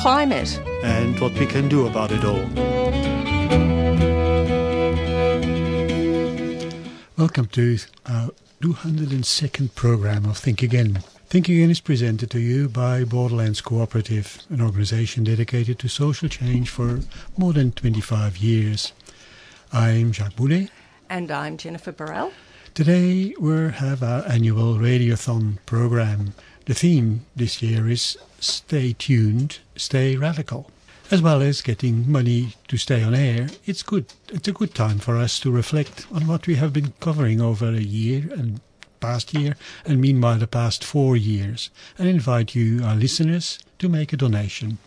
climate. and what we can do about it all. Welcome to uh, our 202nd program of Think Again. Think Again is presented to you by Borderlands Cooperative, an organization dedicated to social change for more than 25 years. I'm Jacques Boulet. And I'm Jennifer Burrell. Today we have our annual Radiothon program. The theme this year is Stay Tuned, Stay Radical. As well as getting money to stay on air, it's good. It's a good time for us to reflect on what we have been covering over a year and past year, and meanwhile the past four years, and invite you, our listeners, to make a donation.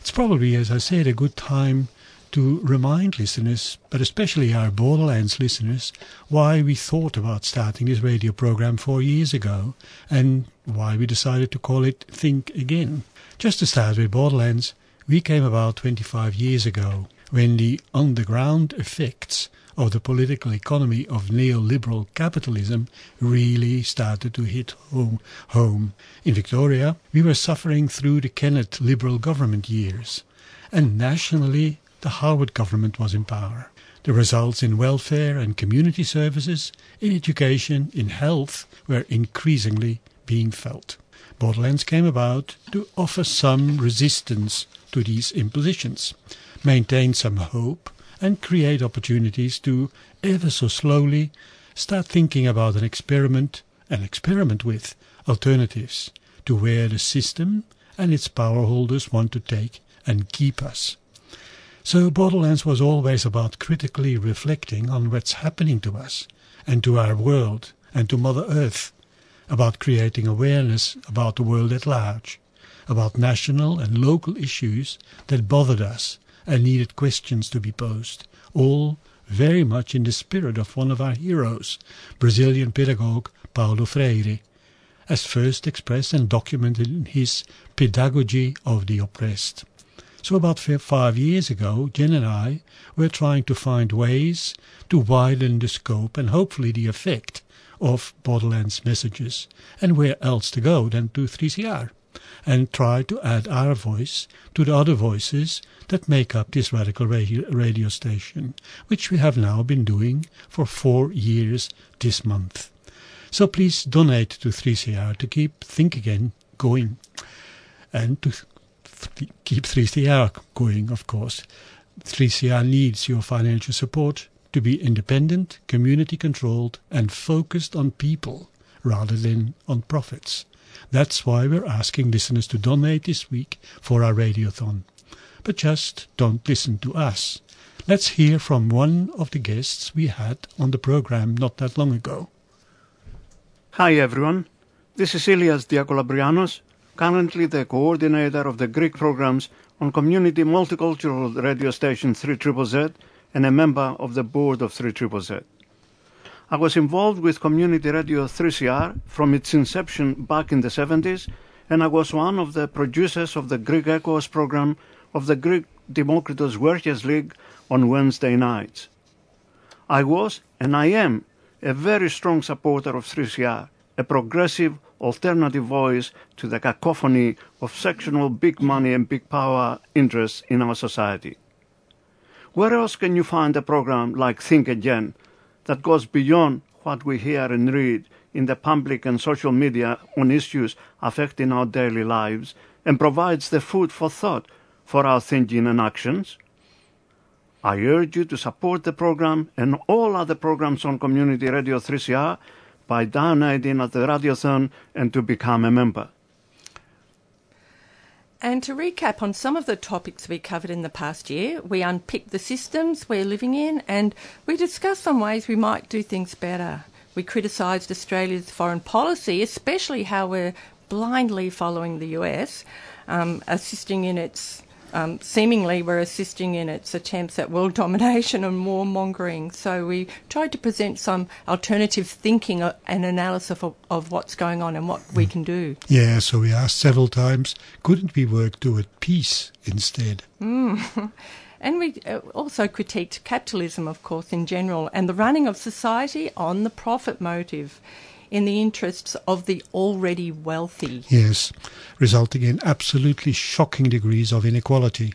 It's probably, as I said, a good time to remind listeners, but especially our Borderlands listeners, why we thought about starting this radio program four years ago and why we decided to call it Think Again. Just to start with Borderlands, we came about 25 years ago when the underground effects of the political economy of neoliberal capitalism really started to hit home. home. In Victoria, we were suffering through the Kennett Liberal government years, and nationally, the Howard government was in power. The results in welfare and community services, in education, in health were increasingly being felt. Borderlands came about to offer some resistance to these impositions, maintain some hope, and create opportunities to, ever so slowly, start thinking about an experiment, an experiment with alternatives to where the system and its power holders want to take and keep us. So Borderlands was always about critically reflecting on what's happening to us and to our world and to Mother Earth, about creating awareness about the world at large, about national and local issues that bothered us and needed questions to be posed, all very much in the spirit of one of our heroes, Brazilian pedagogue Paulo Freire, as first expressed and documented in his Pedagogy of the Oppressed. So about five years ago, Jen and I were trying to find ways to widen the scope and hopefully the effect of Borderlands messages, and where else to go than to 3CR, and try to add our voice to the other voices that make up this radical radio, radio station, which we have now been doing for four years this month. So please donate to 3CR to keep Think Again going, and to th- keep 3CR going, of course. 3CR needs your financial support to be independent, community controlled, and focused on people rather than on profits. That's why we're asking listeners to donate this week for our radiothon. But just don't listen to us. Let's hear from one of the guests we had on the program not that long ago. Hi everyone, this is Ilias Diakolabrianos, currently the coordinator of the Greek programs on Community Multicultural Radio Station 3ZZZ and a member of the board of 3ZZZ. I was involved with Community Radio 3CR from its inception back in the 70s, and I was one of the producers of the Greek Echoes program of the Greek Demokritos Workers League on Wednesday nights. I was, and I am, a very strong supporter of 3CR, a progressive, alternative voice to the cacophony of sectional big money and big power interests in our society. Where else can you find a program like Think Again that goes beyond what we hear and read in the public and social media on issues affecting our daily lives and provides the food for thought for our thinking and actions? I urge you to support the program and all other programs on Community Radio 3CR by donating at the Radiothon and to become a member. And to recap on some of the topics we covered in the past year, we unpicked the systems we're living in and we discussed some ways we might do things better. We criticised Australia's foreign policy, especially how we're blindly following the US, um, assisting in its um, seemingly we're assisting in its attempts at world domination and warmongering. So we tried to present some alternative thinking uh, and analysis of, of what's going on and what we can do. Yeah, so we asked several times, couldn't we work toward peace instead? Mm. and we uh, also critiqued capitalism, of course, in general, and the running of society on the profit motive in the interests of the already wealthy. Yes, resulting in absolutely shocking degrees of inequality.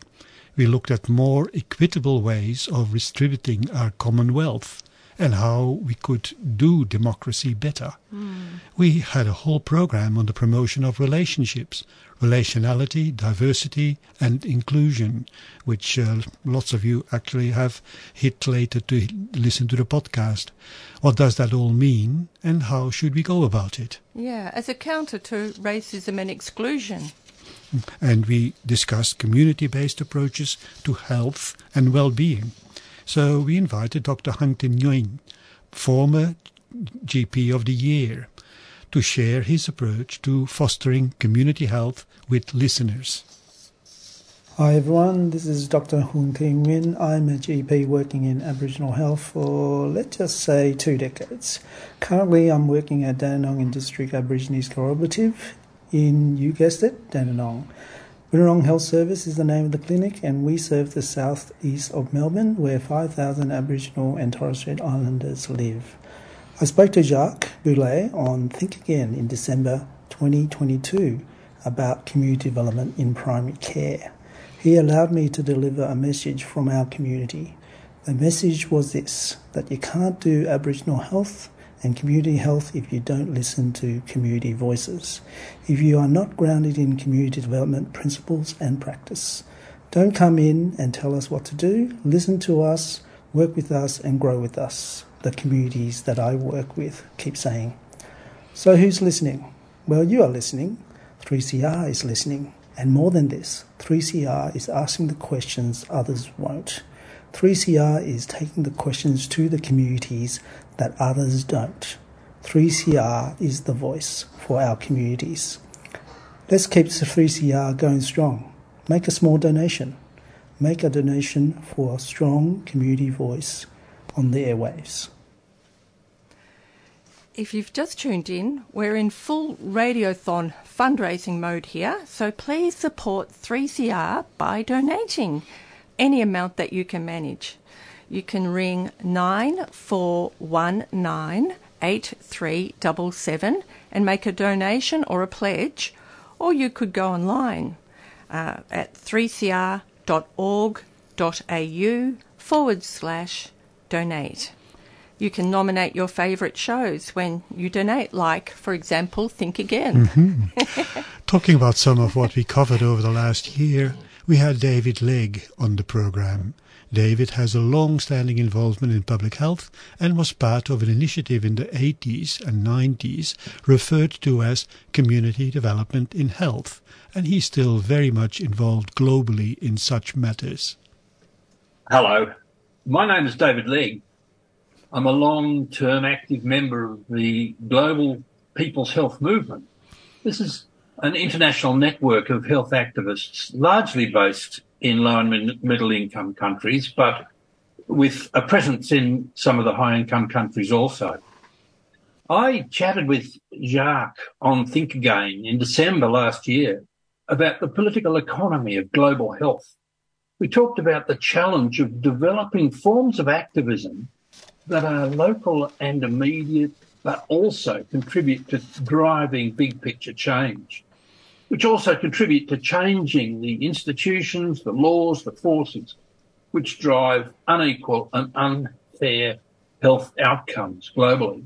We looked at more equitable ways of distributing our common wealth and how we could do democracy better. Mm. We had a whole program on the promotion of relationships, relationality, diversity, and inclusion, which uh, lots of you actually have hit later to listen to the podcast. What does that all mean, and how should we go about it? Yeah, as a counter to racism and exclusion. And we discussed community based approaches to health and well being. So we invited Dr. Hang Tin Nguyen, former GP of the Year, to share his approach to fostering community health with listeners. Hi everyone, this is Dr. Hung Tin Nguyen. I'm a GP working in Aboriginal health for, let's just say, two decades. Currently, I'm working at Dandenong District Aborigines Collaborative in, you guessed it, Dandenong. Bunurong Health Service is the name of the clinic, and we serve the southeast of Melbourne, where 5,000 Aboriginal and Torres Strait Islanders live. I spoke to Jacques Boulet on Think Again in December 2022 about community development in primary care. He allowed me to deliver a message from our community. The message was this that you can't do Aboriginal health and community health if you don't listen to community voices, if you are not grounded in community development principles and practice. Don't come in and tell us what to do. Listen to us, work with us, and grow with us. The communities that I work with keep saying. So, who's listening? Well, you are listening. 3CR is listening. And more than this, 3CR is asking the questions others won't. 3CR is taking the questions to the communities that others don't. 3CR is the voice for our communities. Let's keep 3CR going strong. Make a small donation. Make a donation for a strong community voice on the airwaves. If you've just tuned in, we're in full Radiothon fundraising mode here, so please support 3CR by donating any amount that you can manage you can ring 9419 8377 and make a donation or a pledge, or you could go online uh, at 3cr.org.au forward slash donate. You can nominate your favourite shows when you donate, like, for example, Think Again. Mm-hmm. Talking about some of what we covered over the last year, we had David Legge on the programme. David has a long-standing involvement in public health and was part of an initiative in the 80s and 90s referred to as Community Development in Health, and he's still very much involved globally in such matters. Hello, my name is David Legge. I'm a long-term active member of the Global People's Health Movement. This is an international network of health activists, largely based in low and middle income countries, but with a presence in some of the high income countries also. I chatted with Jacques on Think Again in December last year about the political economy of global health. We talked about the challenge of developing forms of activism that are local and immediate, but also contribute to driving big picture change which also contribute to changing the institutions, the laws, the forces which drive unequal and unfair health outcomes globally.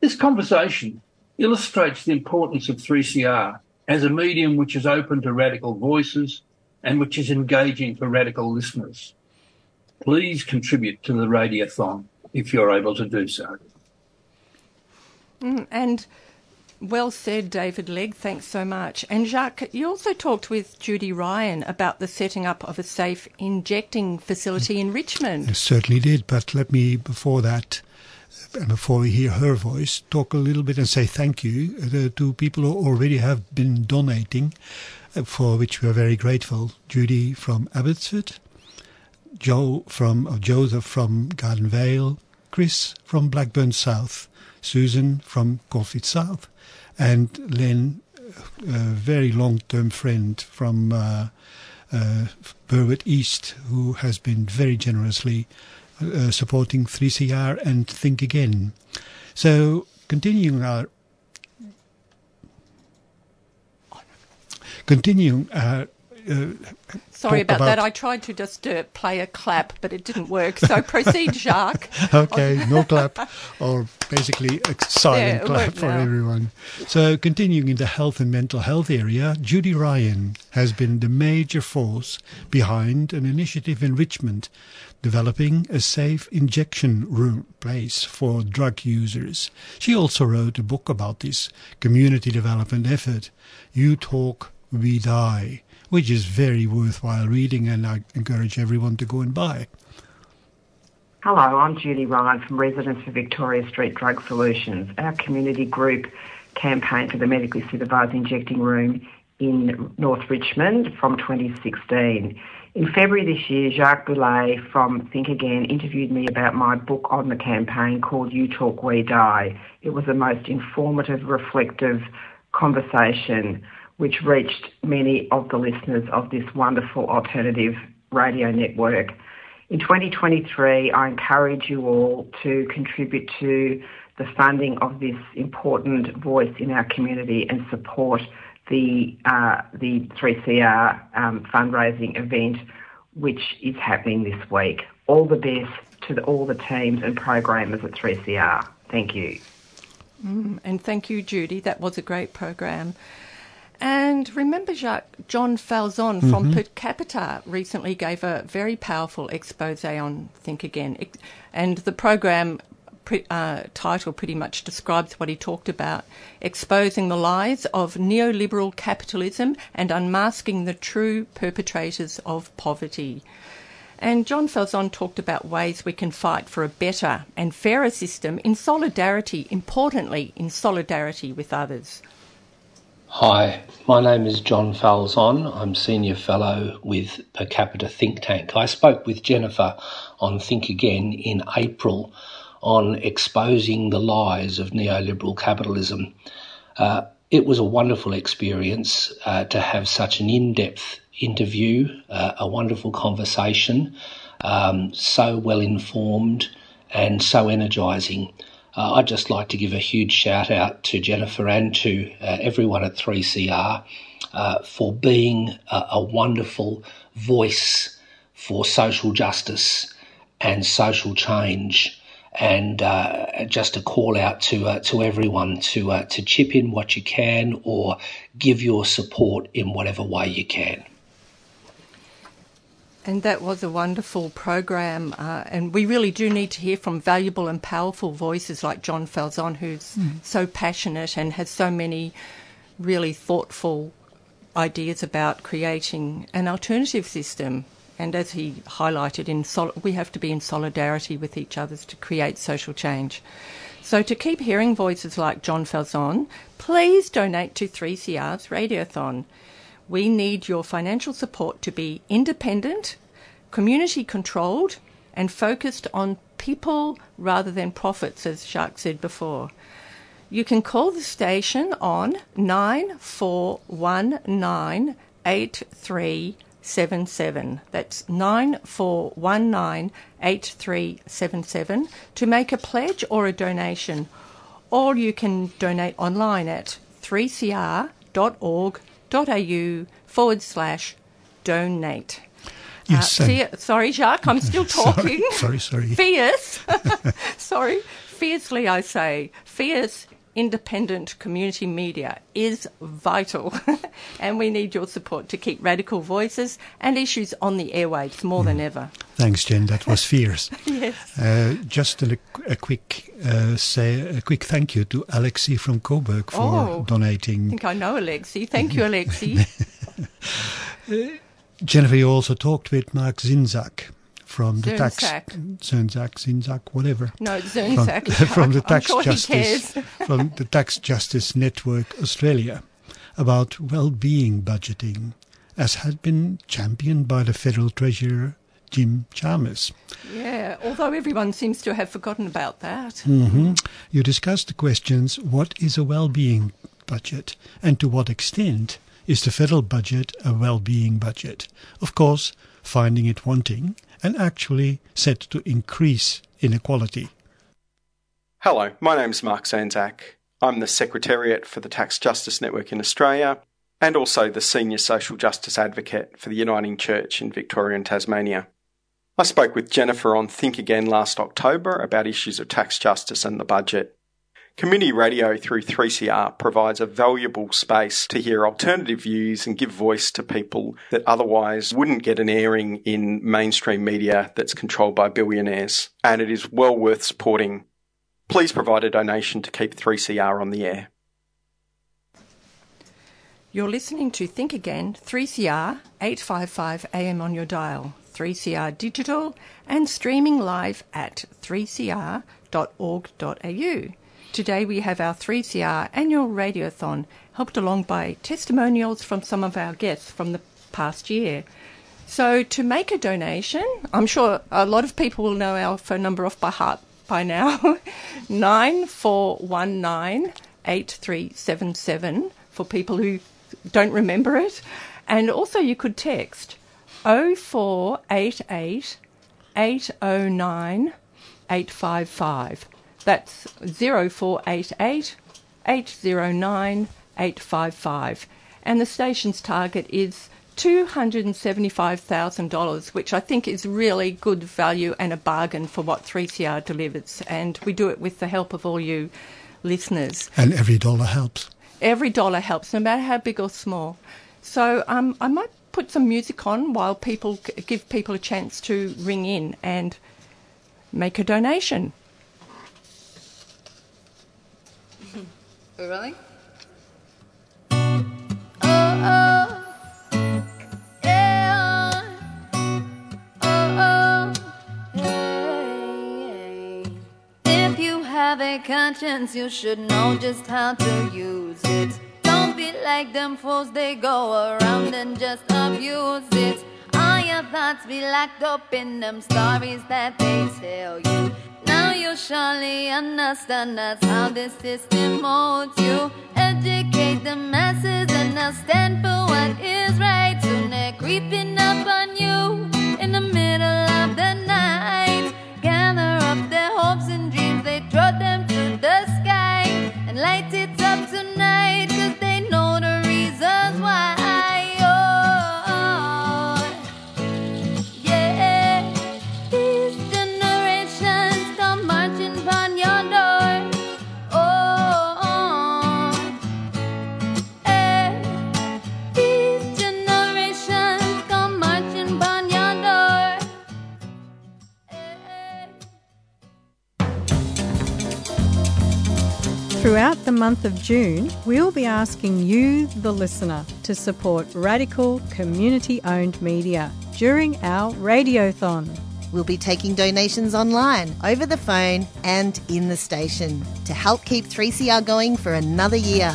This conversation illustrates the importance of 3CR as a medium which is open to radical voices and which is engaging for radical listeners. Please contribute to the Radiothon if you're able to do so. Mm, and well said, David Legge. Thanks so much. And Jacques, you also talked with Judy Ryan about the setting up of a safe injecting facility in Richmond. I certainly did, but let me, before that, and before we hear her voice, talk a little bit and say thank you uh, to people who already have been donating. uh, for which we are very grateful. Judy from Abbotsford, Joe from Joseph from Garden Vale, Chris from Blackburn South, Susan from Caulfield South, and Len, a very long-term friend from uh, uh, Berwick East, who has been very generously uh, supporting 3CR and Think Again. So continuing our continuing our uh, Sorry talk about, that. I tried to just uh, play a clap, but it didn't work. So proceed, Jacques. okay, no clap, or basically a silent Yeah, clap for now. everyone. So, continuing in the health and mental health area, Judy Ryan has been the major force behind an initiative in Richmond developing a safe injection room place for drug users. She also wrote a book about this community development effort, You Talk, We Die, which is very worthwhile reading and I encourage everyone to go and buy. Hello, I'm Judy Ryan from Residents for Victoria Street Drug Solutions. Our community group campaign for the medically supervised injecting room in North Richmond from 2016. In February this year, Jacques Boulet from Think Again interviewed me about my book on the campaign called You Talk, We Die. It was the most informative, reflective conversation which reached many of the listeners of this wonderful alternative radio network. In 2023, I encourage you all to contribute to the funding of this important voice in our community and support the uh, the 3CR um, fundraising event, which is happening this week. All the best to the, all the teams and programmers at 3CR. Thank you. And thank you, Judy. That was a great program. And remember, Jacques, John Falzon from Per Capita recently gave a very powerful expose on Think Again. And the program uh, title pretty much describes what he talked about exposing the lies of neoliberal capitalism and unmasking the true perpetrators of poverty. And John Falzon talked about ways we can fight for a better and fairer system in solidarity, importantly, in solidarity with others. Hi, my name is John Falzon. I'm Senior Fellow with Per Capita Think Tank. I spoke with Jennifer on Think Again in April on exposing the lies of neoliberal capitalism. Uh, it was a wonderful experience uh, to have such an in depth interview, uh, a wonderful conversation, um, so well informed and so energising. Uh, I'd just like to give a huge shout out to Jennifer and to uh, everyone at 3CR uh, for being a, a wonderful voice for social justice and social change. And uh, just a call out to uh, to everyone to uh, to chip in what you can or give your support in whatever way you can. And that was a wonderful program. Uh, and we really do need to hear from valuable and powerful voices like John Falzon, who's so passionate and has so many really thoughtful ideas about creating an alternative system. And as he highlighted, in sol- we have to be in solidarity with each other to create social change. So to keep hearing voices like John Falzon, please donate to 3CR's Radiothon. We need your financial support to be independent, community controlled, and focused on people rather than profits, as Jacques said before. You can call the station on 9419 8377. That's 9419 8377 to make a pledge or a donation. Or you can donate online at 3cr.org.au forward slash donate. Yes, Uh, sorry, Jacques, I'm still talking. Sorry, sorry. Fierce. Sorry. Fiercely, I say. Fierce independent community media is vital. and we need your support to keep radical voices and issues on the airwaves more Mm. than ever. Thanks, Jen. That was fierce. Yes. Uh, just a, a quick uh, say a quick thank you to Alexi from Coburg for Oh. I think I know Alexi. Thank you, Alexi. Jennifer, you also talked with Mark Zinzak from the tax Zernzak. Zinzak, whatever. No, From, Zernzak. from the tax sure justice from the Tax Justice Network Australia. about well-being budgeting, as had been championed by the Federal Treasurer Jim Chalmers. Yeah, although everyone seems to have forgotten about that. hmm You discussed the questions what is a well-being budget and to what extent is the federal budget a well-being budget? Of course, finding it wanting and actually set to increase inequality. Hello, my name's Mark Zirnsak. I'm the Secretariat for the Tax Justice Network in Australia and also the Senior Social Justice Advocate for the Uniting Church in Victoria and Tasmania. I spoke with Jennifer on Think Again last October about issues of tax justice and the budget. Community radio through 3CR provides a valuable space to hear alternative views and give voice to people that otherwise wouldn't get an airing in mainstream media that's controlled by billionaires, and it is well worth supporting. Please provide a donation to keep 3CR on the air. You're listening to Think Again, 3CR, 855 AM on your dial, 3CR digital, and streaming live at 3cr.org.au. Today we have our 3CR annual radiothon, helped along by testimonials from some of our guests from the past year. So to make a donation, I'm sure a lot of people will know our phone number off by heart by now 9419 8377 for people who don't remember it. And also you could text 0488 809 855. That's 0488 809 855. And the station's target is $275,000, which I think is really good value and a bargain for what 3CR delivers. And we do it with the help of all you listeners. And every dollar helps. Every dollar helps, no matter how big or small. So um, I might put some music on while people give people a chance to ring in and make a donation. Really? Oh, oh, yeah. Oh, oh, hey. If you have a conscience, you should know just how to use it. Like them fools, they go around and just abuse it. All your thoughts be locked up in them stories that they tell you. Now you surely understand that's how this system molds you. Educate the masses and now stand for what is right. Soon they're creeping up on you in the middle of the night. Gather up their hopes and dreams, they throw them to the sky and light it up month of June, we'll be asking you, the listener, to support radical community owned media during our radiothon. We'll be taking donations online, over the phone, and in the station to help keep 3CR going for another year.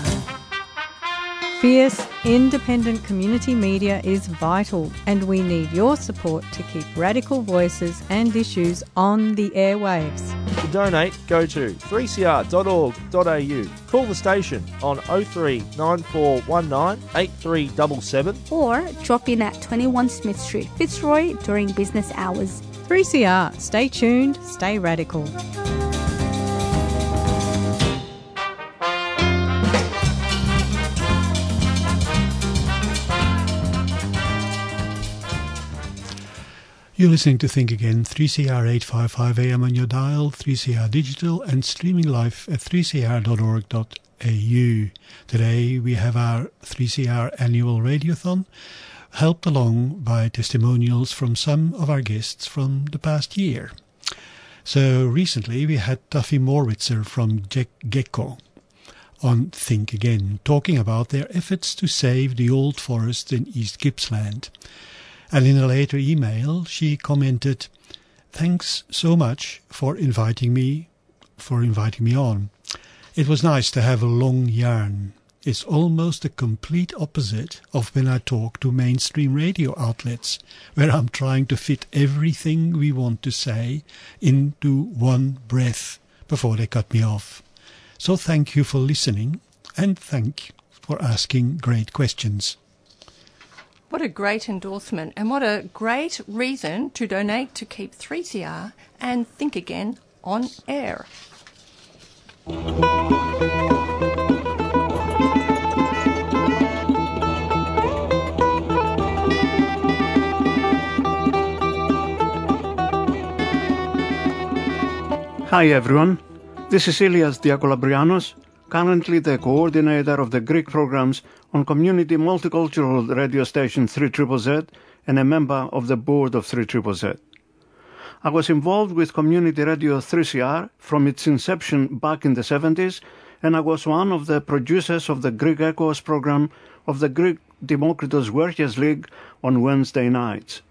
Fierce, independent community media is vital, and we need your support to keep radical voices and issues on the airwaves. To donate, go to 3cr.org.au. Call the station on 03 8377 or drop in at 21 Smith Street, Fitzroy during business hours. 3CR, stay tuned, stay radical. You're listening to Think Again, 3CR 855 AM on your dial, 3CR digital, and streaming live at 3cr.org.au. Today we have our 3CR annual radiothon, helped along by testimonials from some of our guests from the past year. So recently we had Tuffy Morwitzer from Ge- GECO on Think Again, talking about their efforts to save the old forests in East Gippsland. And in a later email, she commented, Thanks so much for inviting me, for inviting me on. It was nice to have a long yarn. It's almost the complete opposite of when I talk to mainstream radio outlets, where I'm trying to fit everything we want to say into one breath before they cut me off. So thank you for listening and thank you for asking great questions. What a great endorsement and what a great reason to donate to keep 3CR and Think Again on air. Hi everyone, this is Ilias Diakolabrianos, currently the coordinator of the Greek programs on Community Multicultural Radio Station 3ZZZ and a member of the board of 3ZZZ. I was involved with Community Radio 3CR from its inception back in the 70s, and I was one of the producers of the Greek Echoes program of the Greek Demokritos Workers League on Wednesday nights.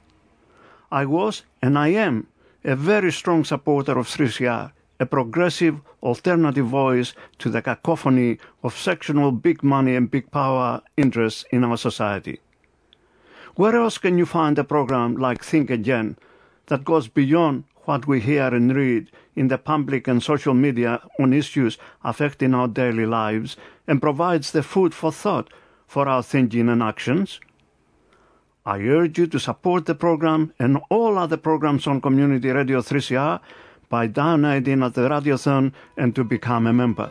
I was, and I am, a very strong supporter of 3CR, a progressive, alternative voice to the cacophony of sectional big money and big power interests in our society. Where else can you find a program like Think Again that goes beyond what we hear and read in the public and social media on issues affecting our daily lives and provides the food for thought for our thinking and actions? I urge you to support the program and all other programs on Community Radio 3CR by donating at the Radiothon and to become a member.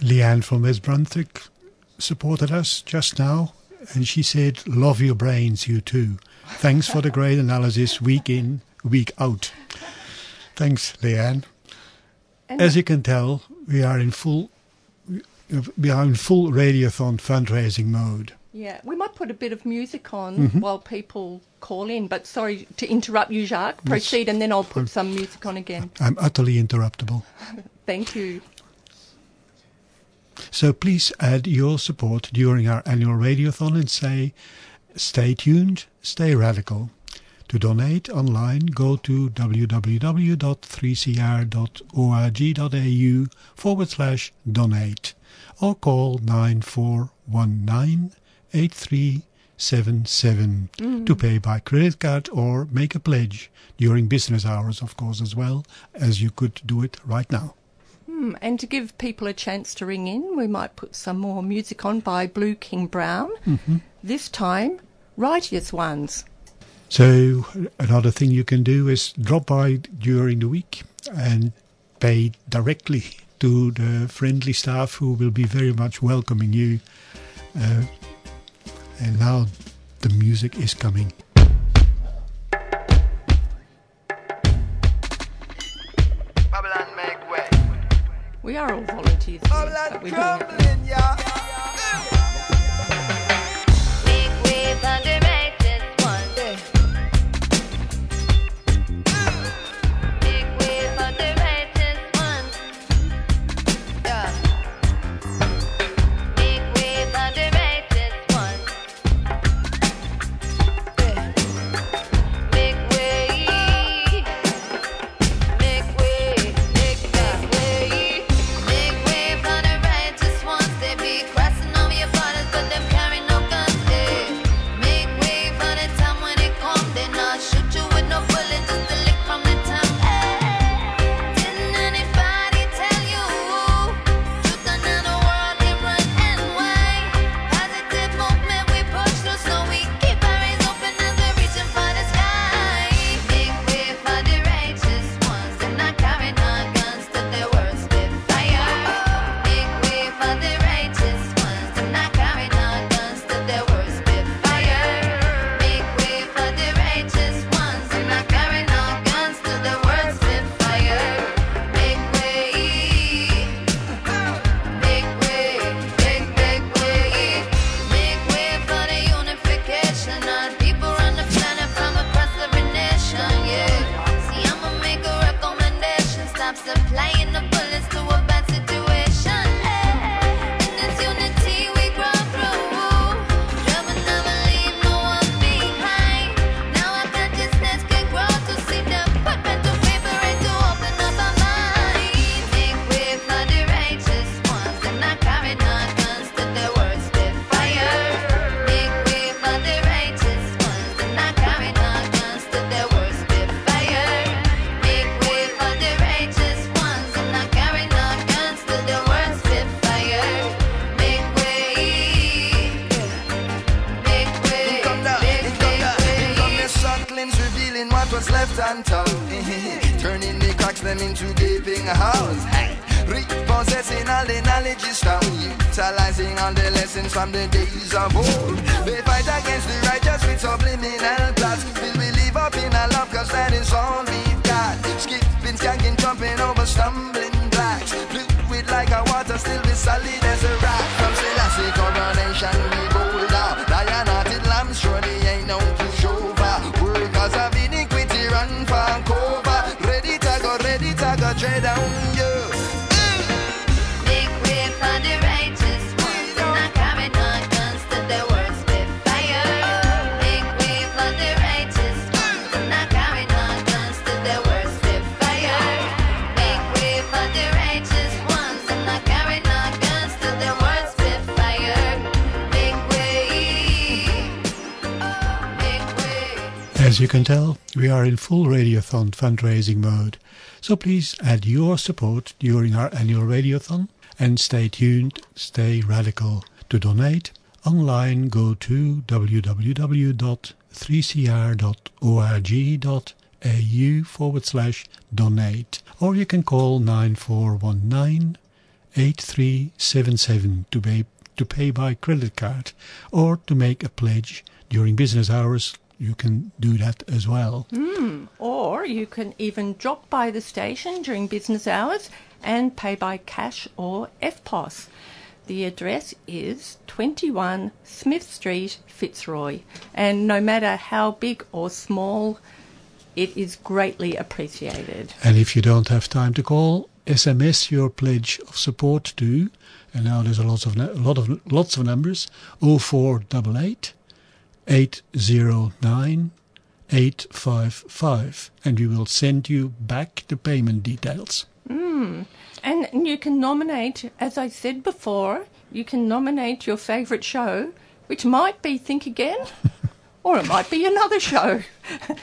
Leanne from West Brunswick supported us just now, and she said, Love your brains, you too. Thanks for the great analysis week in, week out. Thanks, Leanne. As you can tell, we are in full we are in full radiothon fundraising mode. Yeah, we might put a bit of music on Mhm. while people call in, but sorry to interrupt you, Jacques. Proceed, and then I'll put some music on again. I'm utterly interruptible. Thank you. So please add your support during our annual radiothon and say, stay tuned, stay radical. To donate online, go to www.3cr.org.au forward slash donate or call 9419 8377 Mm. to pay by credit card or make a pledge during business hours, of course, as well as you could do it right now. Hmm, and to give people a chance to ring in, we might put some more music on by Blue King Brown. Mhm. This time, Righteous Ones. So another thing you can do is drop by during the week and pay directly to the friendly staff who will be very much welcoming you. Uh, and now the music is coming. We are all volunteers but we're what's left untold. Turning the cracks them into gaping holes. Hey. Repossessing all the knowledge is found. Utilizing all the lessons from the days of old. They fight against the righteous with subliminal plots. Will we live up in our love cause that is all we've got. Skipping, skanking, jumping over stumbling blocks. Fluid like a water, still be solid as a rock. From Selassie coronation we go down Dianated lambs, surely ain't no As you can tell, we are in full Radiothon fundraising mode, so please add your support during our annual Radiothon and stay tuned, stay radical. To donate, online go to www.3cr.org.au forward slash donate or you can call 9419 8377 to pay, to pay by credit card or to make a pledge during business hours you can do that as well. Mm. Or you can even drop by the station during business hours and pay by cash or EFTPOS. The address is 21 Smith Street, Fitzroy, and no matter how big or small, it is greatly appreciated. And if you don't have time to call, SMS your pledge of support to, and now there's a lot of a lot of lots of numbers, 0488 809 855, and we will send you back the payment details. Mm. And you can nominate, as I said before, you can nominate your favourite show, which might be Think Again, or it might be another show.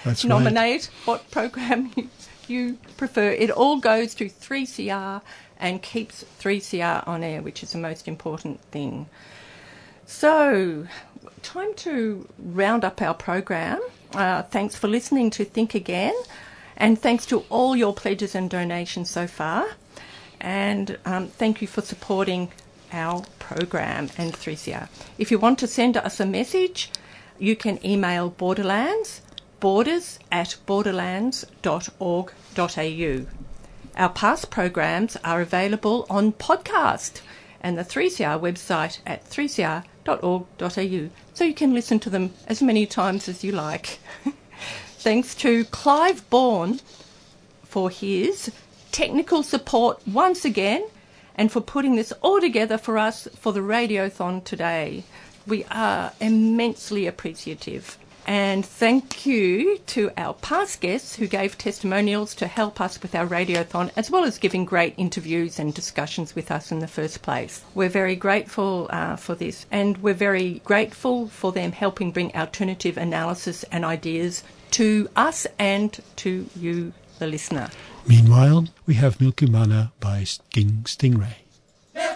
That's right. nominate what program you, you prefer. It all goes to 3CR and keeps 3CR on air, which is the most important thing. So, time to round up our program. Uh, thanks for listening to Think Again, and thanks to all your pledges and donations so far. And um, thank you for supporting our program and 3CR. If you want to send us a message, you can email Borderlands, borders at borderlands.org.au. Our past programs are available on podcast and the 3CR website at 3cr.org.au, so you can listen to them as many times as you like. Thanks to Clive Bourne for his technical support once again and for putting this all together for us for the Radiothon today. We are immensely appreciative. And thank you to our past guests who gave testimonials to help us with our Radiothon, as well as giving great interviews and discussions with us in the first place. We're very grateful uh, for this, and we're very grateful for them helping bring alternative analysis and ideas to us and to you, the listener. Meanwhile, we have Milkumana by King Stingray. Hey,